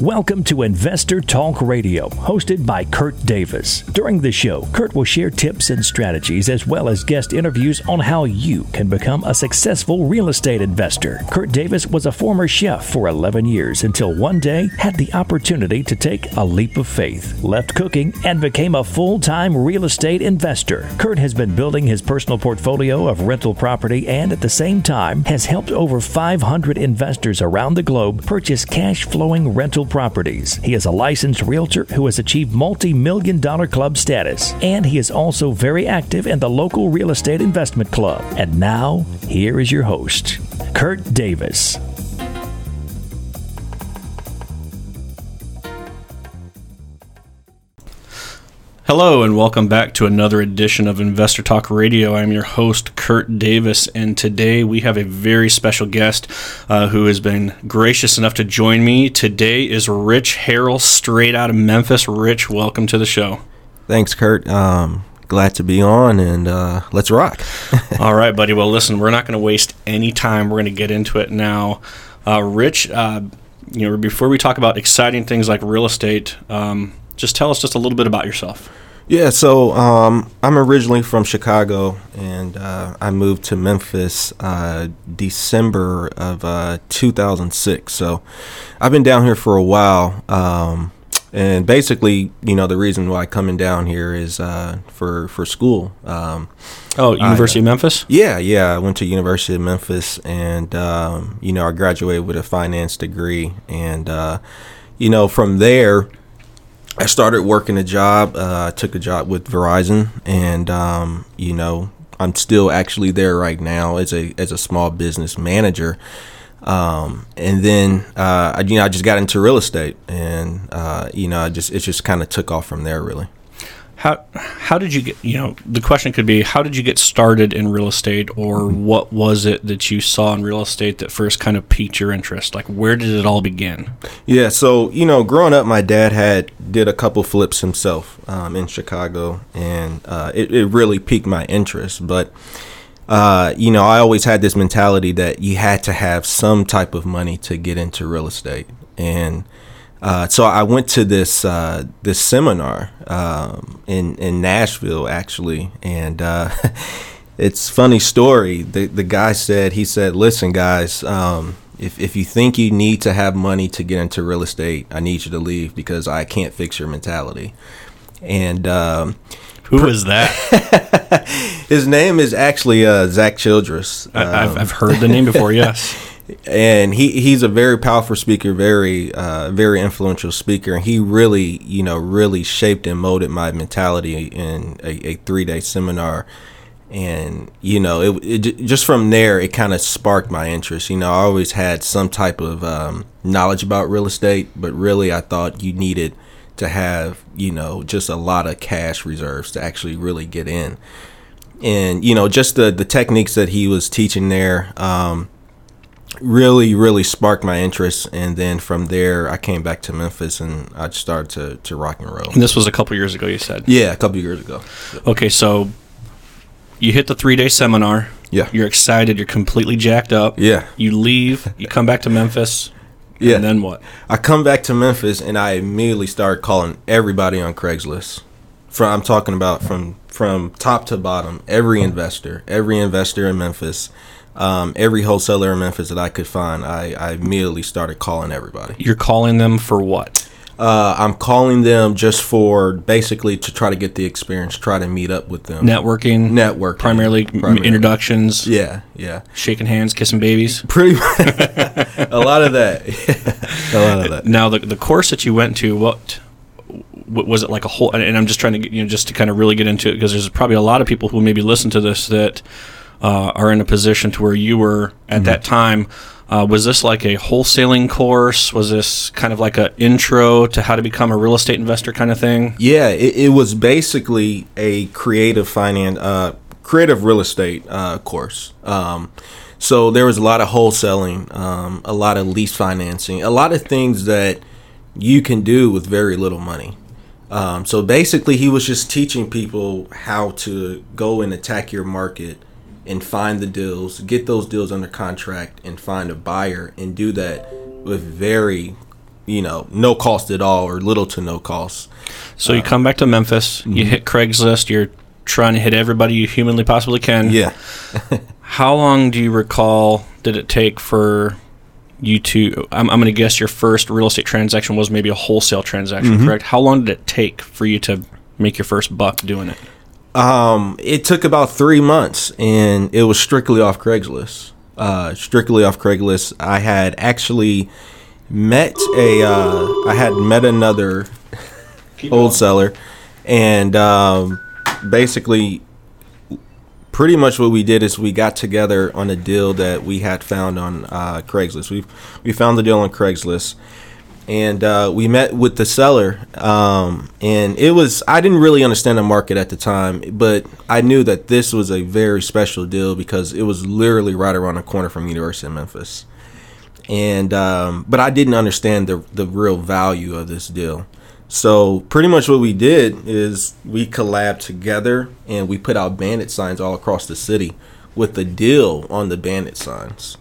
Welcome to Investor Talk Radio, hosted by Kurt Davis. During the show, Kurt will share tips and strategies as well as guest interviews on how you can become a successful real estate investor. Kurt Davis was a former chef for 11 years until one day had the opportunity to take a leap of faith, left cooking, and became a full time real estate investor. Kurt has been building his personal portfolio of rental property and at the same time has helped over 500 investors around the globe purchase cash flowing rental properties. He is a licensed realtor who has achieved multi million dollar club status, and he is also very active in the local real estate investment club. And now, here is your host, Kurt Davis. Hello, and welcome back to another edition of Investor Talk Radio. I'm your host, Kurt Davis, and today we have a very special guest uh, who has been gracious enough to join me. Today is Rich Harrell, straight out of Memphis. Rich, welcome to the show. Thanks, Kurt. Um, glad to be on, and uh, let's rock. All right, buddy. Well, listen, we're not going to waste any time. We're going to get into it now. Uh, Rich, uh, you know, before we talk about exciting things like real estate, um, just tell us just a little bit about yourself. Yeah, so um, I'm originally from Chicago, and uh, I moved to Memphis uh, December of uh, 2006. So I've been down here for a while, um, and basically, you know, the reason why coming down here is uh, for for school. Um, oh, University I, of Memphis. Yeah, yeah. I went to University of Memphis, and um, you know, I graduated with a finance degree, and uh, you know, from there. I started working a job. Uh, I took a job with Verizon, and um, you know, I'm still actually there right now as a as a small business manager. Um, and then uh, I, you know, I just got into real estate, and uh, you know, I just it just kind of took off from there, really. How how did you get? You know, the question could be, how did you get started in real estate, or what was it that you saw in real estate that first kind of piqued your interest? Like, where did it all begin? Yeah, so you know, growing up, my dad had did a couple flips himself um, in Chicago, and uh, it, it really piqued my interest. But uh, you know, I always had this mentality that you had to have some type of money to get into real estate, and uh, so I went to this uh, this seminar um, in in Nashville actually, and uh, it's funny story. The the guy said he said, "Listen, guys, um, if if you think you need to have money to get into real estate, I need you to leave because I can't fix your mentality." And um, who is that? his name is actually uh, Zach Childress. I, have I've heard the name before. Yes and he he's a very powerful speaker, very uh, very influential speaker, and he really you know really shaped and molded my mentality in a, a three day seminar. And you know, it, it just from there, it kind of sparked my interest. You know, I always had some type of um, knowledge about real estate, but really, I thought you needed to have you know just a lot of cash reserves to actually really get in. And you know, just the the techniques that he was teaching there. Um, really really sparked my interest and then from there i came back to memphis and i started to, to rock and roll. And this was a couple years ago you said? Yeah a couple years ago. Okay so you hit the three day seminar. Yeah. You're excited you're completely jacked up. Yeah. You leave you come back to memphis yeah. and then what? I come back to memphis and i immediately start calling everybody on craigslist. From i'm talking about from from top to bottom every investor every investor in memphis um, every wholesaler in Memphis that I could find, I, I immediately started calling everybody. You're calling them for what? Uh, I'm calling them just for basically to try to get the experience, try to meet up with them. Networking, networking, primarily, primarily. introductions. Yeah, yeah. Shaking hands, kissing babies. Pretty much. a lot of that. a lot of that. Now, the the course that you went to, what was it like a whole? And I'm just trying to get, you know just to kind of really get into it because there's probably a lot of people who maybe listen to this that uh, are in a position to where you were at mm-hmm. that time. Uh, was this like a wholesaling course? Was this kind of like an intro to how to become a real estate investor kind of thing? Yeah, it, it was basically a creative finance, uh, creative real estate uh, course. Um, so there was a lot of wholesaling, um, a lot of lease financing, a lot of things that you can do with very little money. Um, so basically, he was just teaching people how to go and attack your market and find the deals, get those deals under contract, and find a buyer, and do that with very you know, no cost at all or little to no cost. So you come back to Memphis, Mm-hmm. you hit Craigslist, you're trying to hit everybody you humanly possibly can. Yeah. How long do you recall did it take for you to? I'm, I'm going to guess your first real estate transaction was maybe a wholesale transaction, Mm-hmm. correct? How long did it take for you to make your first buck doing it? Um, it took about three months, and it was strictly off Craigslist. Uh, strictly off Craigslist. I had actually met a. Uh, I had met another wholesaler, and um, basically, pretty much what we did is we got together on a deal that we had found on uh, Craigslist. We we found the deal on Craigslist, and uh, we met with the seller. Um, and it was I didn't really understand the market at the time, but I knew that this was a very special deal because it was literally right around the corner from University of Memphis. And um, but I didn't understand the the real value of this deal. So pretty much what we did is we collabed together and we put out bandit signs all across the city with the deal on the bandit signs.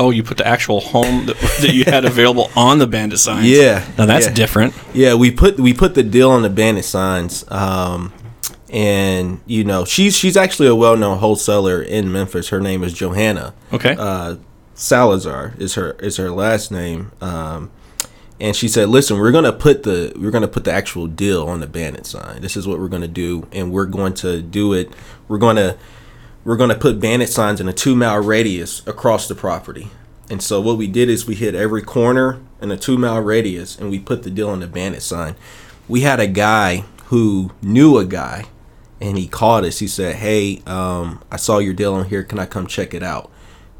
Oh, you put the actual home that, that you had available on the bandit signs. Yeah, Now that's yeah. different. Yeah, we put we put the deal on the bandit signs. Um, and you know she's she's actually a well known wholesaler in Memphis. Her name is Johanna. Okay. Uh, Salazar is her is her last name. Um, and she said, "Listen, we're gonna put the we're gonna put the actual deal on the bandit sign. This is what we're gonna do, and we're going to do it. We're gonna we're gonna put bandit signs in a two mile radius across the property. And so what we did is we hit every corner in a two mile radius, and we put the deal on the bandit sign. We had a guy who knew a guy, and he called us. He said, "Hey, um, I saw your deal on here. Can I come check it out?"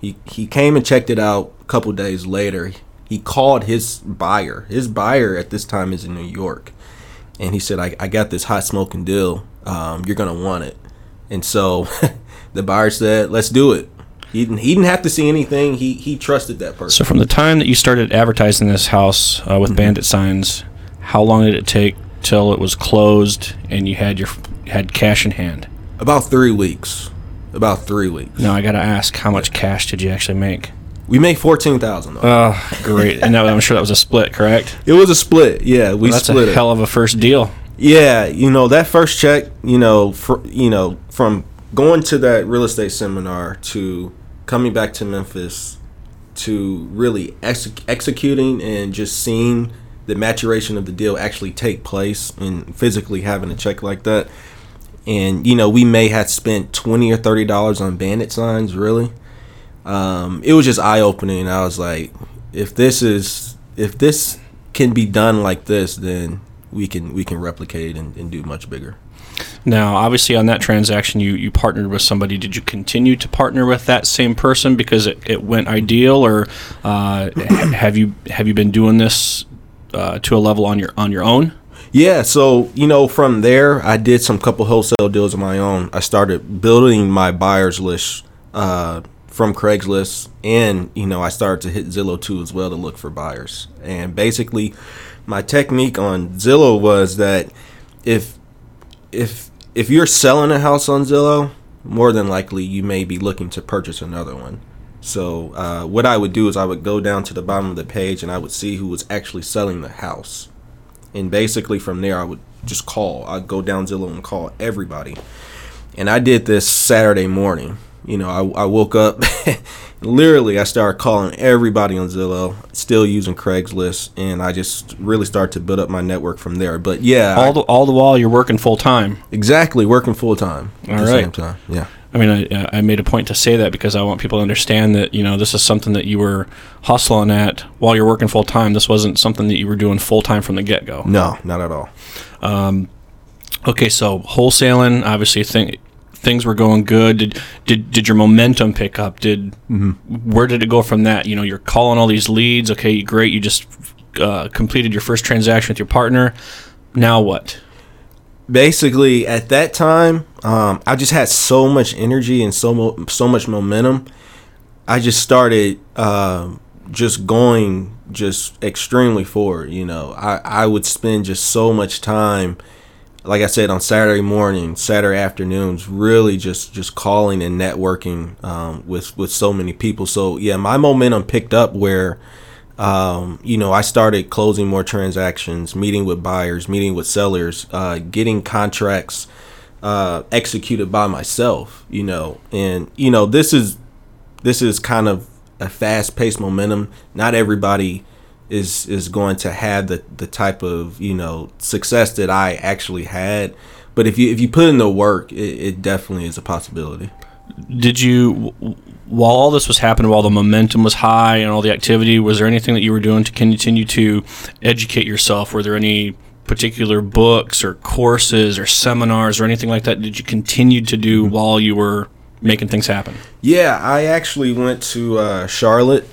He he came and checked it out a couple days later. He called his buyer. His buyer at this time is in New York, and he said, "I, I got this hot smoking deal. Um, you're gonna want it." And so the buyer said, "Let's do it." He didn't, he didn't have to see anything. He he trusted that person. So from the time that you started advertising this house uh, Mm-hmm. with bandit signs, how long did it take till it was closed and you had your had cash in hand? About three weeks. About three weeks. Now I got to ask, how much cash did you actually make? We made fourteen thousand. Oh, great! and that, I'm sure that was a split, correct? It was a split. Yeah, we That's split a it. hell of a first deal. Yeah, you know that first check, you know, for, you know, from going to that real estate seminar to coming back to Memphis to really ex- executing and just seeing the maturation of the deal actually take place and physically having a check like that. And you know, we may have spent twenty or thirty dollars on bandit signs. Really, um, it was just eye opening. I was like, if this is if this can be done like this, then we can we can replicate and, and do much bigger. Now, obviously, on that transaction, you, you partnered with somebody. Did you continue to partner with that same person because it, it went ideal, or uh, have you have you been doing this uh, to a level on your on your own? Yeah, so you know, from there, I did some couple wholesale deals of my own. I started building my buyers list uh, from Craigslist, and you know, I started to hit Zillow too as well to look for buyers. And basically, my technique on Zillow was that if if if you're selling a house on Zillow, more than likely you may be looking to purchase another one. So uh, what I would do is I would go down to the bottom of the page and I would see who was actually selling the house and basically from there I would just call. I'd go down Zillow and call everybody. And I did this Saturday morning. You know, I, I woke up, literally, I started calling everybody on Zillow, still using Craigslist, and I just really started to build up my network from there. But yeah, All the all the while you're working full time. exactly, working full time at All the same time. Yeah. I mean, I, I made a point to say that because I want people to understand that you know this is something that you were hustling at while you're working full time. This wasn't something that you were doing full time from the get go. No, not at all. Um, Okay, so wholesaling, obviously, thing, things were going good. Did did did your momentum pick up? Did where did it go from that? You know, you're calling all these leads. Okay, great. You just uh, completed your first transaction with your partner. Now what? basically at that time um, i just had so much energy and so mo- so much momentum i just started um, just going just extremely forward you know I, I would spend just so much time like i said on saturday morning saturday afternoons really just just calling and networking um, with with so many people so yeah my momentum picked up where um, you know, I started closing more transactions, meeting with buyers, meeting with sellers, uh, getting contracts uh, executed by myself. You know, and you know this is this is kind of a fast paced momentum. Not everybody is is going to have the the type of you know success that I actually had. But if you if you put in the work, it, it definitely is a possibility. Did you, while all this was happening, while the momentum was high and all the activity, was there anything that you were doing to continue to educate yourself? Were there any particular books or courses or seminars or anything like that? Did you continue to do while you were making things happen? Yeah, I actually went to uh, Charlotte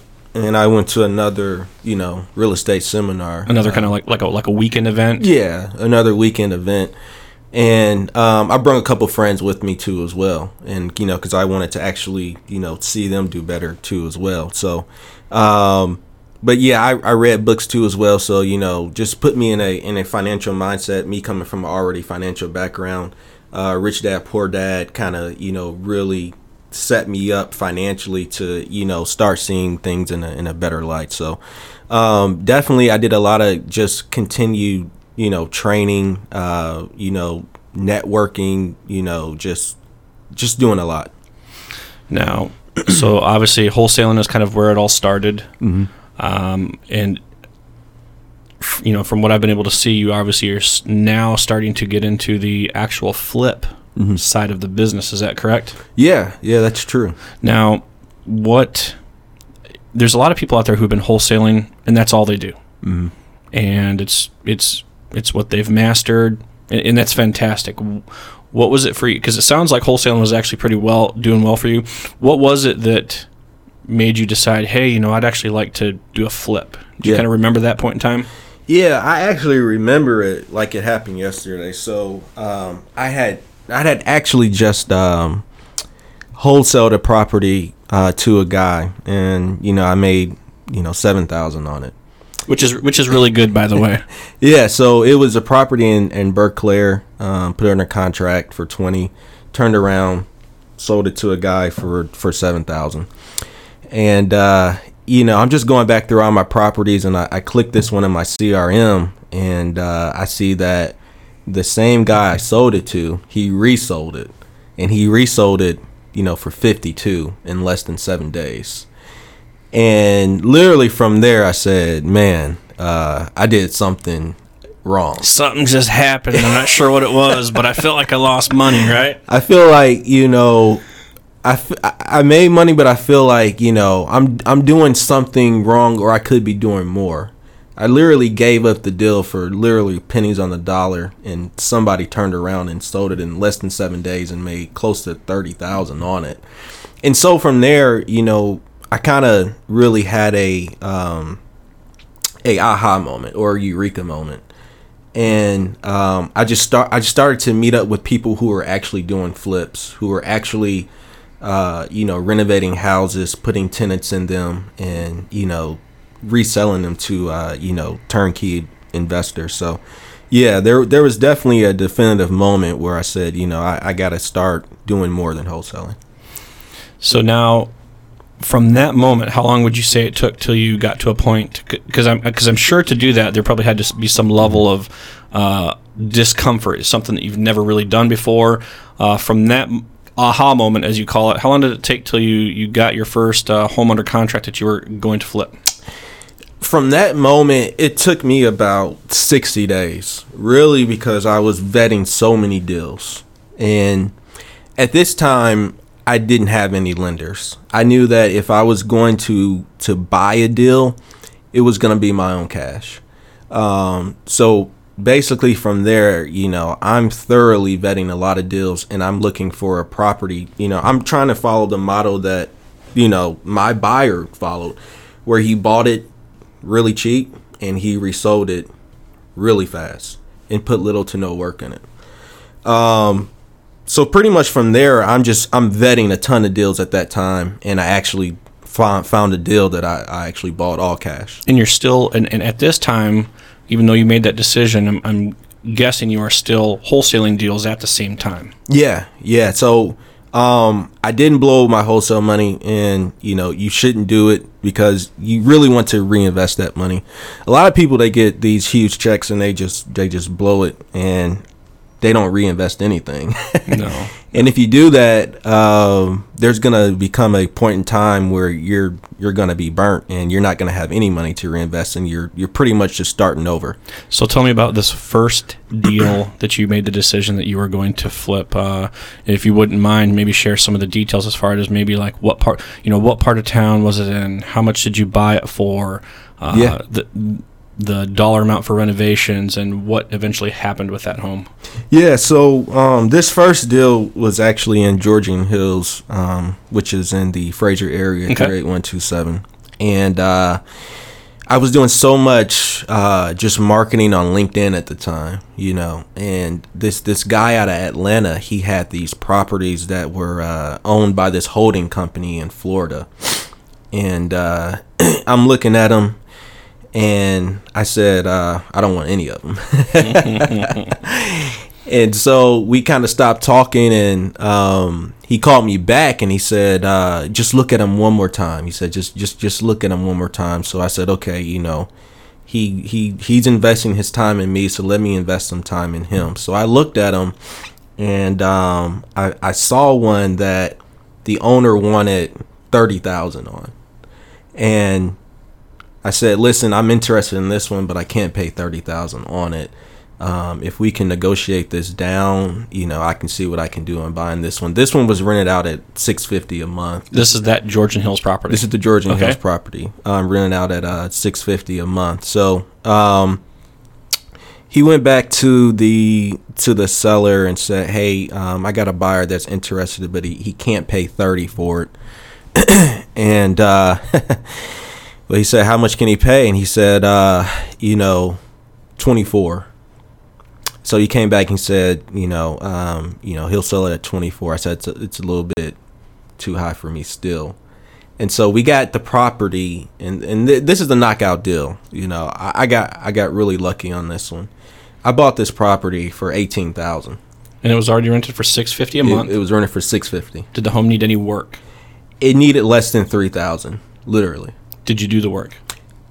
and I went to another, you know, real estate seminar. Another kind of like like a like a weekend event. Yeah, another weekend event, and um, I brought a couple friends with me too as well, and you know, because I wanted to actually, you know, see them do better too as well. So, um, but yeah, I, I read books too as well. So you know, just put me in a in a financial mindset. Me coming from an already financial background, uh, rich dad poor dad, kind of you know really set me up financially to you know start seeing things in a in a better light. So um, definitely, I did a lot of just continued you know training, uh, you know networking, you know just just doing a lot. Now, so obviously wholesaling is kind of where it all started, mm-hmm. um, and you know from what I've been able to see, you obviously are now starting to get into the actual flip side of the business. Is that correct? Yeah, yeah, that's true. Now, what? There's a lot of people out there who've been wholesaling, and that's all they do, mm-hmm. and it's it's it's what they've mastered, and, and that's fantastic. What was it for you? Because it sounds like wholesaling was actually pretty well doing well for you. What was it that made you decide, hey, you know, I'd actually like to do a flip? Do you Yeah. kind of remember that point in time? Yeah, I actually remember it like it happened yesterday. So um, I had I had actually just um, wholesaled a property uh, to a guy, and you know I made you know seven thousand on it. Which is which is really good, by the way. Yeah, so it was a property in in Berkeley. Um, put it under contract for twenty, turned around, sold it to a guy for for seven thousand, and uh, you know I'm just going back through all my properties, and I, I click this one in my CRM, and uh, I see that the same guy I sold it to, he resold it, and he resold it, you know, for fifty two in less than seven days. And literally from there, I said, "Man, uh, I did something wrong." Something just happened. I'm not sure what it was, but I felt like I lost money. Right? I feel like you know, I, f- I I made money, but I feel like you know I'm I'm doing something wrong, or I could be doing more. I literally gave up the deal for literally pennies on the dollar, and somebody turned around and sold it in less than seven days and made close to thirty thousand on it. And so from there, you know, I kind of really had a um, a aha moment or eureka moment and um, I just start I just started to meet up with people who are actually doing flips, who are actually uh, you know renovating houses, putting tenants in them, and you know reselling them to uh, you know turnkey investors. So yeah, there there was definitely a definitive moment where I said, you know, I, I got to start doing more than wholesaling. So now, from that moment, how long would you say it took till you got to a point? Because I'm because I'm sure to do that, there probably had to be some level of uh, discomfort, something that you've never really done before. Uh, from that aha moment, as you call it, how long did it take till you you got your first uh, home under contract that you were going to flip? From that moment, it took me about 60 days, really, because I was vetting so many deals. And at this time, I didn't have any lenders. I knew that if I was going to to buy a deal, it was going to be my own cash. Um, so basically, from there, you know, I'm thoroughly vetting a lot of deals, and I'm looking for a property. You know, I'm trying to follow the model that you know my buyer followed, where he bought it really cheap and he resold it really fast and put little to no work in it. Um, so pretty much from there, I'm just I'm vetting a ton of deals at that time, and I actually found found a deal that I, I actually bought all cash. And you're still, and, and at this time, even though you made that decision, I'm, I'm guessing you are still wholesaling deals at the same time. Yeah, yeah. So Um, I didn't blow my wholesale money, and you know you shouldn't do it because you really want to reinvest that money. A lot of people they get these huge checks and they just they just blow it, and they don't reinvest anything. No. and if you do that, um, there's gonna become a point in time where you're you're gonna be burnt, and you're not gonna have any money to reinvest, and you're you're pretty much just starting over. So tell me about this first deal that you made the decision that you were going to flip. Uh, if you wouldn't mind, maybe share some of the details as far as maybe like what part, you know, what part of town was it in? How much did you buy it for? Uh, Yeah. The, the dollar amount for renovations and what eventually happened with that home. Yeah, so um, this first deal was actually in Georgian Hills, um, which is in the Frayser area, Okay. 38127. And uh, I was doing so much uh, just marketing on LinkedIn at the time, you know. And this this guy out of Atlanta, he had these properties that were uh, owned by this holding company in Florida. And uh, I'm looking at them, and I said, uh, I don't want any of them. and so we kind of stopped talking and um, he called me back and he said uh, just look at him one more time. He said just just just look at him one more time. So i said okay you know he he he's investing his time in me so let me invest some time in him. So i looked at him and um, I, I saw one that the owner wanted 30000 on. And I said, "Listen, I'm interested in this one, but I can't pay thirty thousand on it. Um, if we can negotiate this down, you know, I can see what I can do on buying this one. This one was rented out at six fifty a month. This is that Georgian Hills property. This is the Georgian Okay. Hills property. Um, rented out at uh, six fifty a month. So um, he went back to the to the seller and said, "Hey, um, I got a buyer that's interested, but he, he can't pay thirty for it." and uh, well, he said, "How much can he pay?" And he said, uh, "You know, twenty four. So he came back and said, "You know, um, you know, he'll sell it at twenty four. I said, "It's a, it's a little bit too high for me still." and so we got the property and and th- this is the knockout deal you know I, I got i got really lucky on this one i bought this property for 18000 and it was already rented for six fifty a it, month. it was rented for 650 Did the home need any work? it needed less than 3000 literally Did you do the work?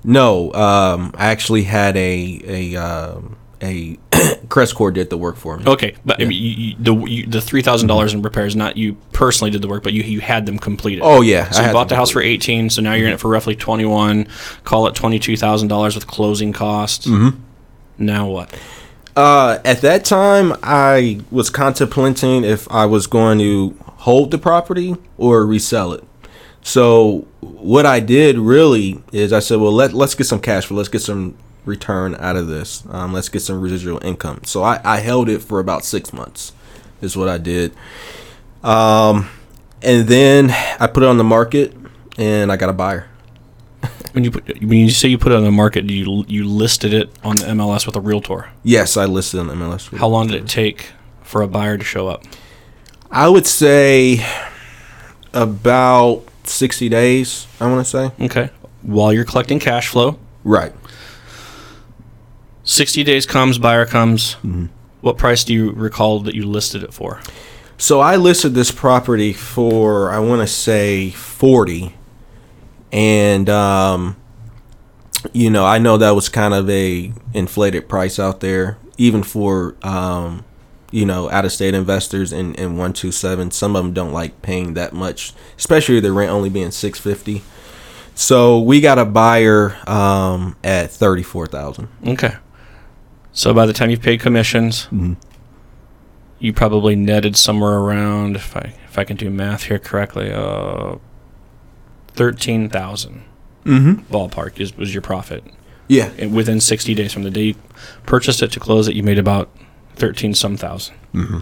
no um i actually had a a um a crestcore did the work for me Okay, but I mean, you, you, the you, the three thousand dollars in repairs, not you personally did the work, but you you had them completed. oh yeah So I you bought the house for eighteen, so now you're in it for roughly twenty one. Call it twenty two thousand dollars with closing costs. Mm-hmm. Now what? Uh, at that time, I was contemplating if I was going to hold the property or resell it. So what I did really is I said, well, let let's get some cash flow, let's get some return out of this. Um, let's get some residual income. So I, I held it for about six months, is what I did. Um, and then I put it on the market, and I got a buyer. When you put when you say you put it on the market, you you listed it on the MLS with a realtor? Yes, I listed on the MLS. How long did it take for a buyer to show up? I would say about 60 days, I want to say. Okay, while you're collecting cash flow, Right. sixty days comes, buyer comes. What price do you recall that you listed it for? So I listed this property for, I want to say 40. And, um, you know, I know that was kind of a inflated price out there, even for, um, you know, out of state investors in, in 127. Some of them don't like paying that much, especially the rent only being 650 So we got a buyer um, at 34000 Okay. So by the time you've paid commissions, you probably netted somewhere around, if I if I can do math here correctly, uh, thirteen thousand Mm-hmm. ballpark is was your profit. Yeah. And within sixty days from the day you purchased it to close it, you made about thirteen some 1000 Mm-hmm.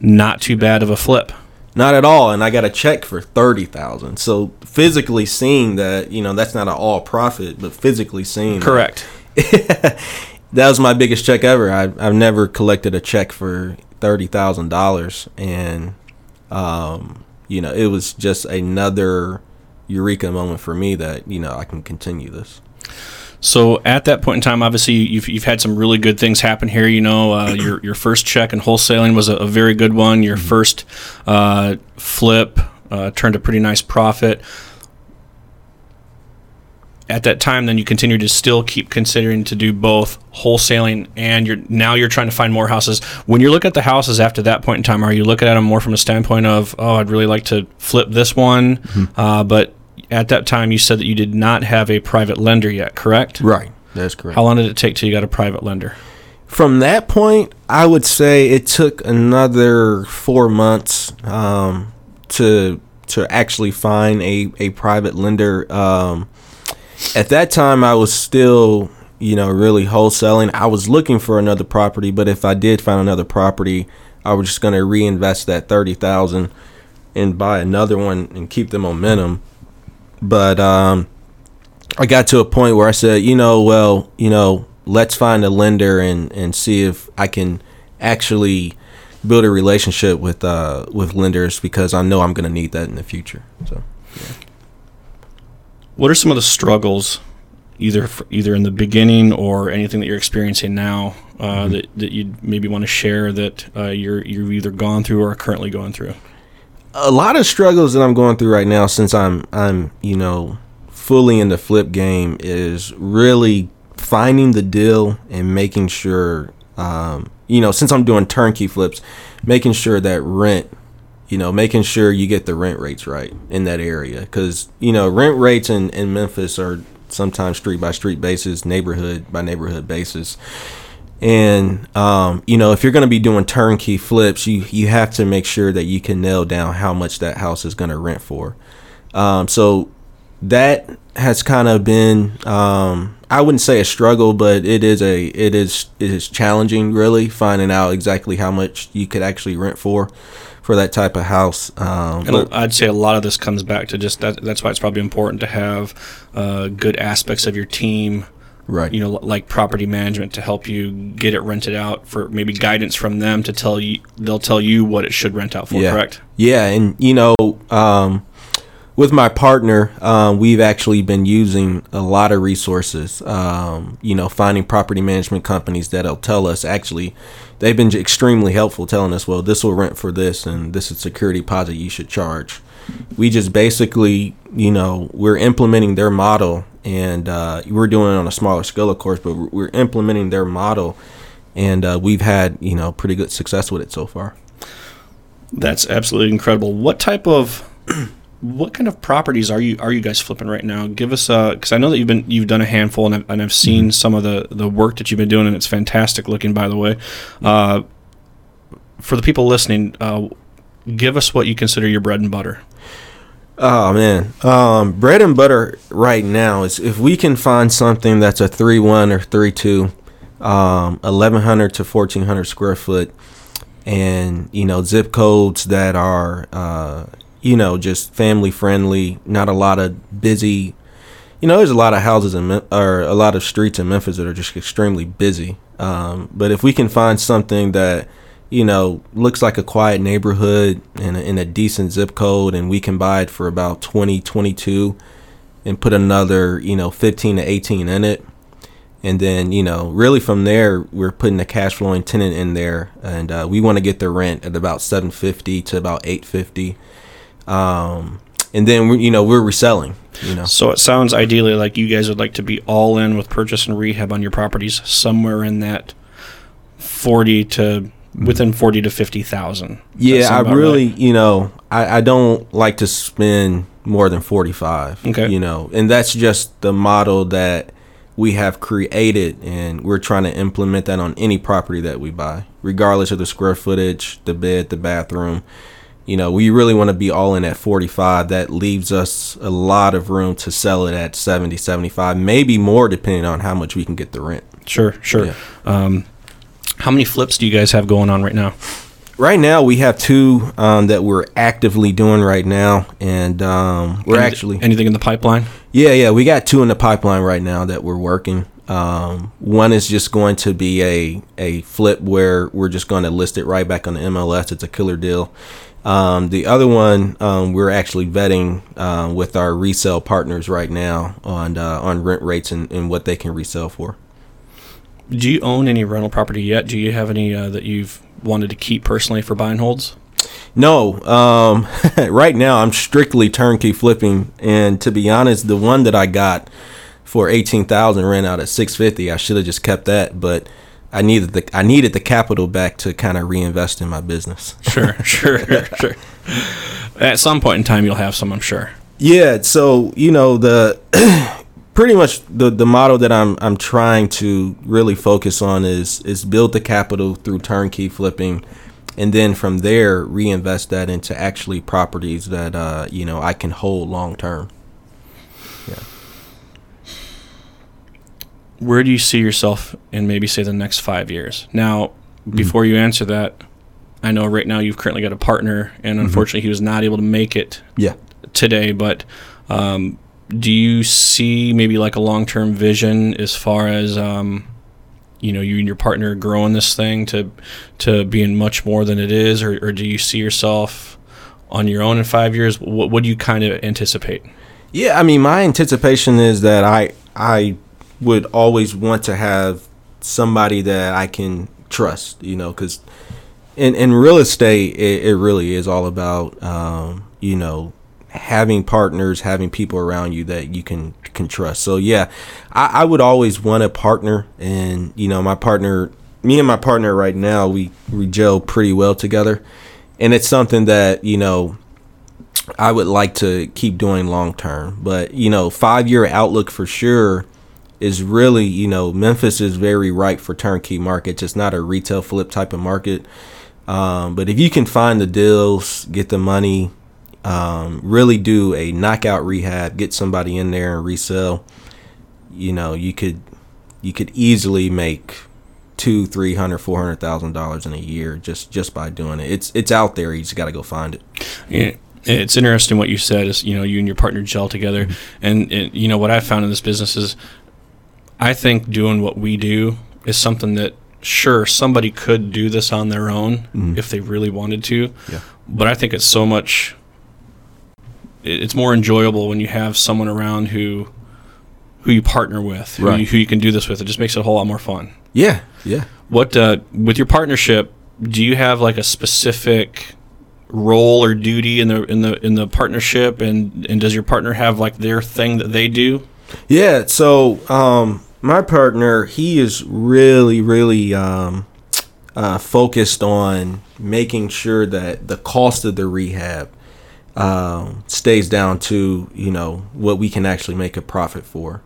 Not too bad of a flip. Not at all, and I got a check for thirty thousand. So physically seeing that, you know, that's not an all profit, but physically seeing that- Correct. that was my biggest check ever. I, I've never collected a check for thirty thousand dollars, and um, you know, it was just another eureka moment for me that you know I can continue this. So at that point in time, obviously you've, you've had some really good things happen here. You know, uh, your your first check in wholesaling was a, a very good one. Your first uh, flip uh, turned a pretty nice profit. At that time, then you continue to still keep considering to do both wholesaling and you're now you're trying to find more houses. When you look at the houses after that point in time, are you looking at them more from a standpoint of oh, I'd really like to flip this one, uh, but at that time you said that you did not have a private lender yet, correct? Right. That's correct. How long did it take till you got a private lender? From that point, I would say it took another four months um, to to actually find a, a private lender. Um, at that time, I was still, you know, really wholesaling. I was looking for another property, but if I did find another property, I was just going to reinvest that thirty thousand and buy another one and keep the momentum. But um, I got to a point where I said, you know, well, you know, let's find a lender and and see if I can actually build a relationship with uh with lenders because I know I'm going to need that in the future. So What are some of the struggles, either either in the beginning or anything that you're experiencing now, uh, that that you maybe want to share that uh, you're you've either gone through or are currently going through? A lot of struggles that I'm going through right now since I'm I'm you know fully in the flip game is really finding the deal and making sure um, you know since I'm doing turnkey flips, making sure that rent you know making sure you get the rent rates right in that area because you know rent rates in, in Memphis are sometimes street by street basis, neighborhood by neighborhood basis. And um, you know, if you're going to be doing turnkey flips, you you have to make sure that you can nail down how much that house is going to rent for. Um, so that has kind of been um, I wouldn't say a struggle, but it is a it is it is challenging really finding out exactly how much you could actually rent for for that type of house. Um, And but- I'd say a lot of this comes back to just that. That's why it's probably important to have uh, good aspects of your team. Right. You know, like property management to help you get it rented out for maybe guidance from them to tell you they'll tell you what it should rent out for. Yeah. Correct. Yeah, and you know, um, with my partner, um, we've actually been using a lot of resources. Um, you know, finding property management companies that'll tell us actually, they've been extremely helpful, telling us, well, this will rent for this, and this is security deposit you should charge. We just basically, you know, we're implementing their model, and uh, we're doing it on a smaller scale, of course, but we're implementing their model, and uh, we've had, you know, pretty good success with it so far. That's absolutely incredible. What type of what kind of properties are you are you guys flipping right now? Give us a because I know that you've been you've done a handful and I've, and I've seen some of the the work that you've been doing and it's fantastic looking by the way. Uh, for the people listening, uh, give us what you consider your bread and butter. Oh man, um, bread and butter right now is if we can find something that's a three one or three two, um, eleven hundred to fourteen hundred square foot, and you know zip codes that are uh, you know just family friendly, not a lot of busy. You know, there's a lot of houses in Mem- or a lot of streets in Memphis that are just extremely busy. Um, but if we can find something that you know, looks like a quiet neighborhood and a, in a decent zip code, and we can buy it for about 20, 22 and put another, you know, 15 to 18 in it. And then, you know, really from there, we're putting a cash flowing tenant in there, and uh, we want to get the rent at about 750 to about 850. Um, and then, you know, we're reselling, you know. So it sounds ideally like you guys would like to be all in with purchase and rehab on your properties somewhere in that forty to within forty to fifty thousand. Yeah, I really, you know, I, I don't like to spend more than 45. Okay. You know, and that's just the model that we have created and we're trying to implement that on any property that we buy, regardless of the square footage, the bed, the bathroom. You know, we really want to be all in at 45. That leaves us a lot of room to sell it at 70, 75, maybe more depending on how much we can get the rent. Sure, sure. Yeah. Um, how many flips do you guys have going on right now? Right now, we have two um, that we're actively doing right now, and um, we're Anyth- actually anything in the pipeline? yeah, yeah, we got two in the pipeline right now that we're working. Um, one is just going to be a a flip where we're just going to list it right back on the MLS. It's a killer deal. Um, the other one um, we're actually vetting uh, with our resale partners right now on uh, on rent rates and, and what they can resell for. Do you own any rental property yet? Do you have any uh, that you've wanted to keep personally for buy and holds? No, um, right now I'm strictly turnkey flipping, and to be honest, the one that I got for eighteen thousand ran out at six fifty. I should have just kept that, but I needed the I needed the capital back to kind of reinvest in my business. Sure, sure, sure. At some point in time, you'll have some, I'm sure. Yeah, so you know the pretty much the the model that I'm I'm trying to really focus on is is build the capital through turnkey flipping, and then from there reinvest that into actually properties that uh, you know I can hold long term. Yeah. Where do you see yourself in maybe say the next five years? Now, Mm-hmm. before you answer that, I know right now you've currently got a partner, Mm-hmm. and unfortunately he was not able to make it Yeah. today. But um, do you see maybe like a long term vision as far as um, you know you and your partner growing this thing to to being much more than it is, or, or do you see yourself on your own in five years? What, what do you kind of anticipate? Yeah, I mean, my anticipation is that I I would always want to have somebody that I can trust, you know, because in in real estate, it, it really is all about um, you know having partners, having people around you that you can can trust. So yeah, I, I would always want a partner, and you know, my partner, me and my partner right now, we we gel pretty well together, and it's something that you know I would like to keep doing long term. But, you know, five year outlook for sure is really, you know, Memphis is very ripe for turnkey markets. It's not a retail flip type of market. Um, but if you can find the deals, get the money, um, really do a knockout rehab, get somebody in there and resell, you know, you could you could easily make two, three hundred, four hundred thousand dollars in a year just just by doing it. It's it's out there. You just got to go find it. Yeah, it's interesting what you said is you know you and your partner gel together and it, you know what i found in this business is i think doing what we do is something that sure somebody could do this on their own if they really wanted to Yeah. but i think it's so much it's more enjoyable when you have someone around who who you partner with who, Right. you, who you can do this with it just makes it a whole lot more fun Yeah, yeah. what uh, with your partnership? Do you have like a specific role or duty in the in the in the partnership, and and does your partner have like their thing that they do? Yeah, so um my partner, he is really really um uh focused on making sure that the cost of the rehab um stays down to, you know, what we can actually make a profit for.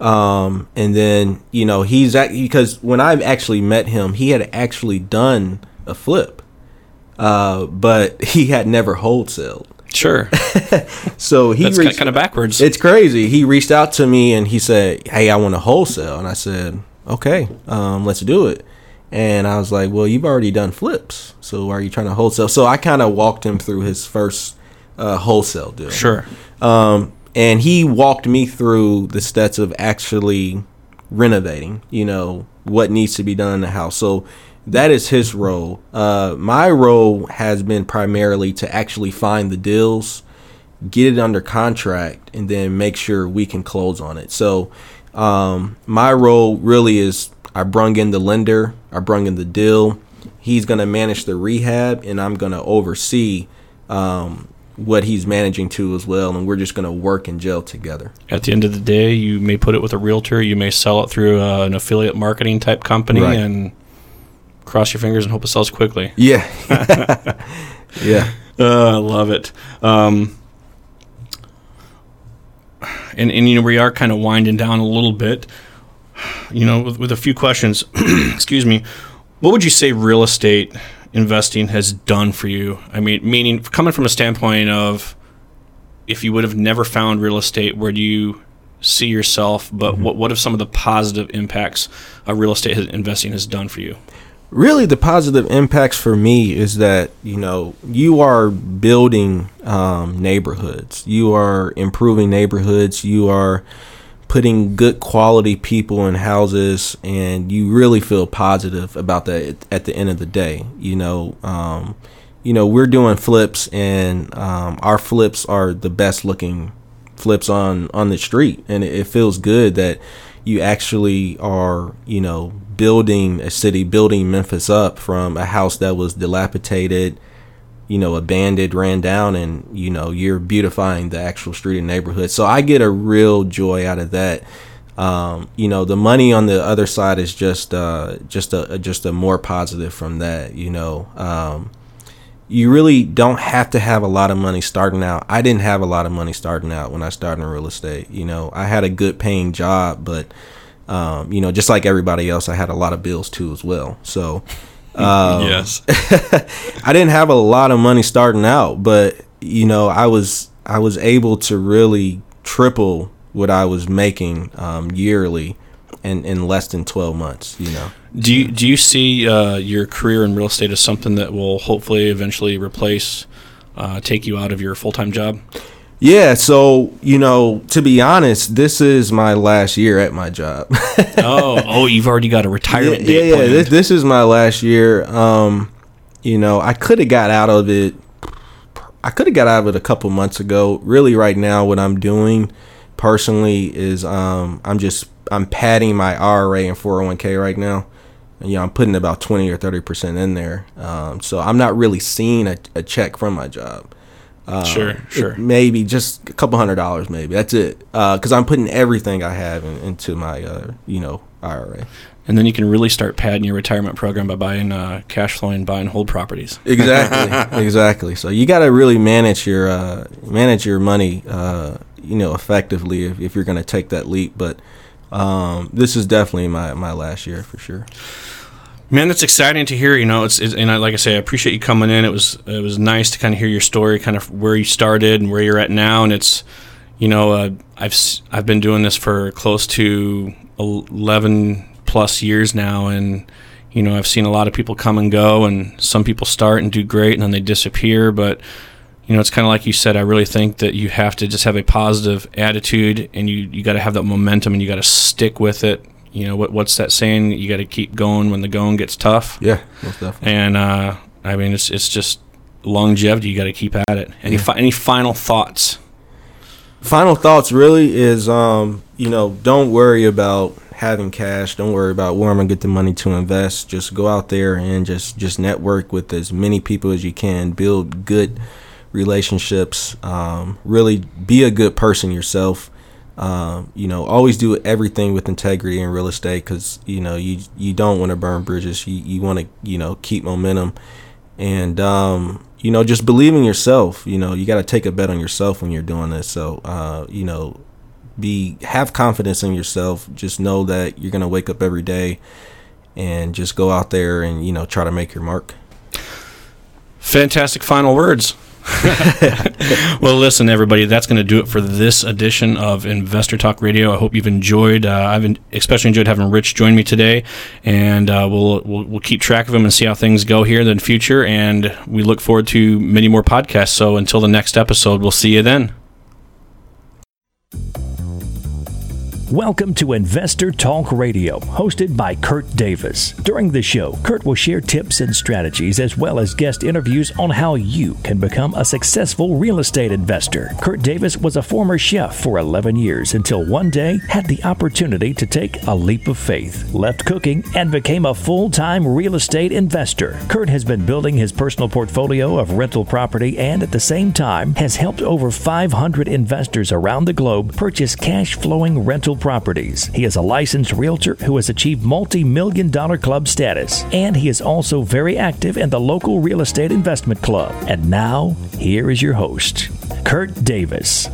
Um and then, you know, he's at, because when I actually met him, he had actually done a flip. Uh but he had never wholesaled. Sure, So he that's reached- kind of backwards. it's crazy. He reached out to me and he said, "Hey, I want to wholesale." And I said, "Okay, um, let's do it." And I was like, "Well, you've already done flips, so why are you trying to wholesale?" So I kind of walked him through his first uh, wholesale deal. sure, Um, and he walked me through the steps of actually renovating. You know what needs to be done in the house. So that is his role. Uh, my role has been primarily to actually find the deals, get it under contract, and then make sure we can close on it. So um, my role really is I brung in the lender, I brung in the deal. He's gonna manage the rehab, and I'm gonna oversee um, what he's managing to as well, and we're just gonna work and gel together. at the end of the day, you may put it with a realtor, you may sell it through uh, an affiliate marketing type company, Right. and cross your fingers and hope it sells quickly. Yeah, yeah. Uh, I love it. Um, and, and you know we are kind of winding down a little bit. You know, with, with a few questions. excuse me. What would you say real estate investing has done for you? I mean, meaning coming from a standpoint of if you would have never found real estate, where do you see yourself? But what what have some of the positive impacts of real estate has, investing has done for you? really the positive impacts for me is that you know you are building um, neighborhoods you are improving neighborhoods you are putting good quality people in houses, and you really feel positive about that at the end of the day. You know, um, you know, we're doing flips, and um, our flips are the best looking flips on on the street, and it, it feels good that you actually are, you know, building a city, building Memphis up from a house that was dilapidated, you know, abandoned, ran down, and you know, you're beautifying the actual street and neighborhood. So I get a real joy out of that. Um, you know, the money on the other side is just uh, just a just a more positive from that. You know, um, you really don't have to have a lot of money starting out. I didn't have a lot of money starting out when I started in real estate. You know, I had a good paying job, but um, you know, just like everybody else, I had a lot of bills too as well. So, um, yes, I didn't have a lot of money starting out, but you know, I was I was able to really triple what I was making um, yearly in, in less than 12 months, you know. Do you, do you see uh, your career in real estate as something that will hopefully eventually replace, uh, take you out of your full time job? Yeah, so you know, to be honest, this is my last year at my job. oh, oh, you've already got a retirement yeah, date. Yeah, yeah. This, this, is my last year. Um, you know, I could have got out of it. I could have got out of it a couple months ago. Really, right now, what I'm doing personally is um, I'm just I'm padding my IRA and 401k right now. And, you know, I'm putting about 20 or 30 percent in there. Um, so I'm not really seeing a, a check from my job. Um, sure, sure. Maybe just a couple hundred dollars, maybe that's it. Because uh, I'm putting everything I have in, into my, uh, you know, IRA. And then you can really start padding your retirement program by buying uh, cash flowing buy and hold properties. Exactly, exactly. So you got to really manage your uh, manage your money, uh, you know, effectively if, if you're going to take that leap. But um, this is definitely my, my last year for sure. Man, that's exciting to hear. You know, it's, it's, and I, like I say, I appreciate you coming in. It was it was nice to kind of hear your story, kind of where you started and where you're at now. And it's, you know, uh, I've I've been doing this for close to eleven plus years now, and you know, I've seen a lot of people come and go, and some people start and do great, and then they disappear. But you know, it's kind of like you said. I really think that you have to just have a positive attitude, and you you got to have that momentum, and you got to stick with it. You know, what what's that saying? You got to keep going when the going gets tough. Yeah, most definitely. And uh, I mean, it's it's just longevity. You got to keep at it. Any yeah. fi- any final thoughts? Final thoughts really is, um, you know, don't worry about having cash. Don't worry about where I'm gonna get the money to invest. Just go out there and just just network with as many people as you can. Build good relationships. Um, really be a good person yourself. Um, you know, always do everything with integrity in real estate because you know you you don't want to burn bridges. You you want to you know keep momentum, and um, you know just believe in yourself. You know you got to take a bet on yourself when you're doing this. So uh, you know, be have confidence in yourself. Just know that you're gonna wake up every day, and just go out there and you know try to make your mark. Fantastic final words. well, listen, everybody, that's going to do it for this edition of Investor Talk Radio. I hope you've enjoyed. Uh, I've especially enjoyed having Rich join me today, and uh, we'll, we'll, we'll keep track of him and see how things go here in the future. And we look forward to many more podcasts. So until the next episode, we'll see you then. Welcome to Investor Talk Radio, hosted by Kurt Davis. During the show, Kurt will share tips and strategies as well as guest interviews on how you can become a successful real estate investor. Kurt Davis was a former chef for 11 years until one day had the opportunity to take a leap of faith, left cooking, and became a full time real estate investor. Kurt has been building his personal portfolio of rental property and at the same time has helped over 500 investors around the globe purchase cash flowing rental properties. He is a licensed realtor who has achieved multi million dollar club status, and he is also very active in the local real estate investment club. And now, here is your host, Kurt Davis.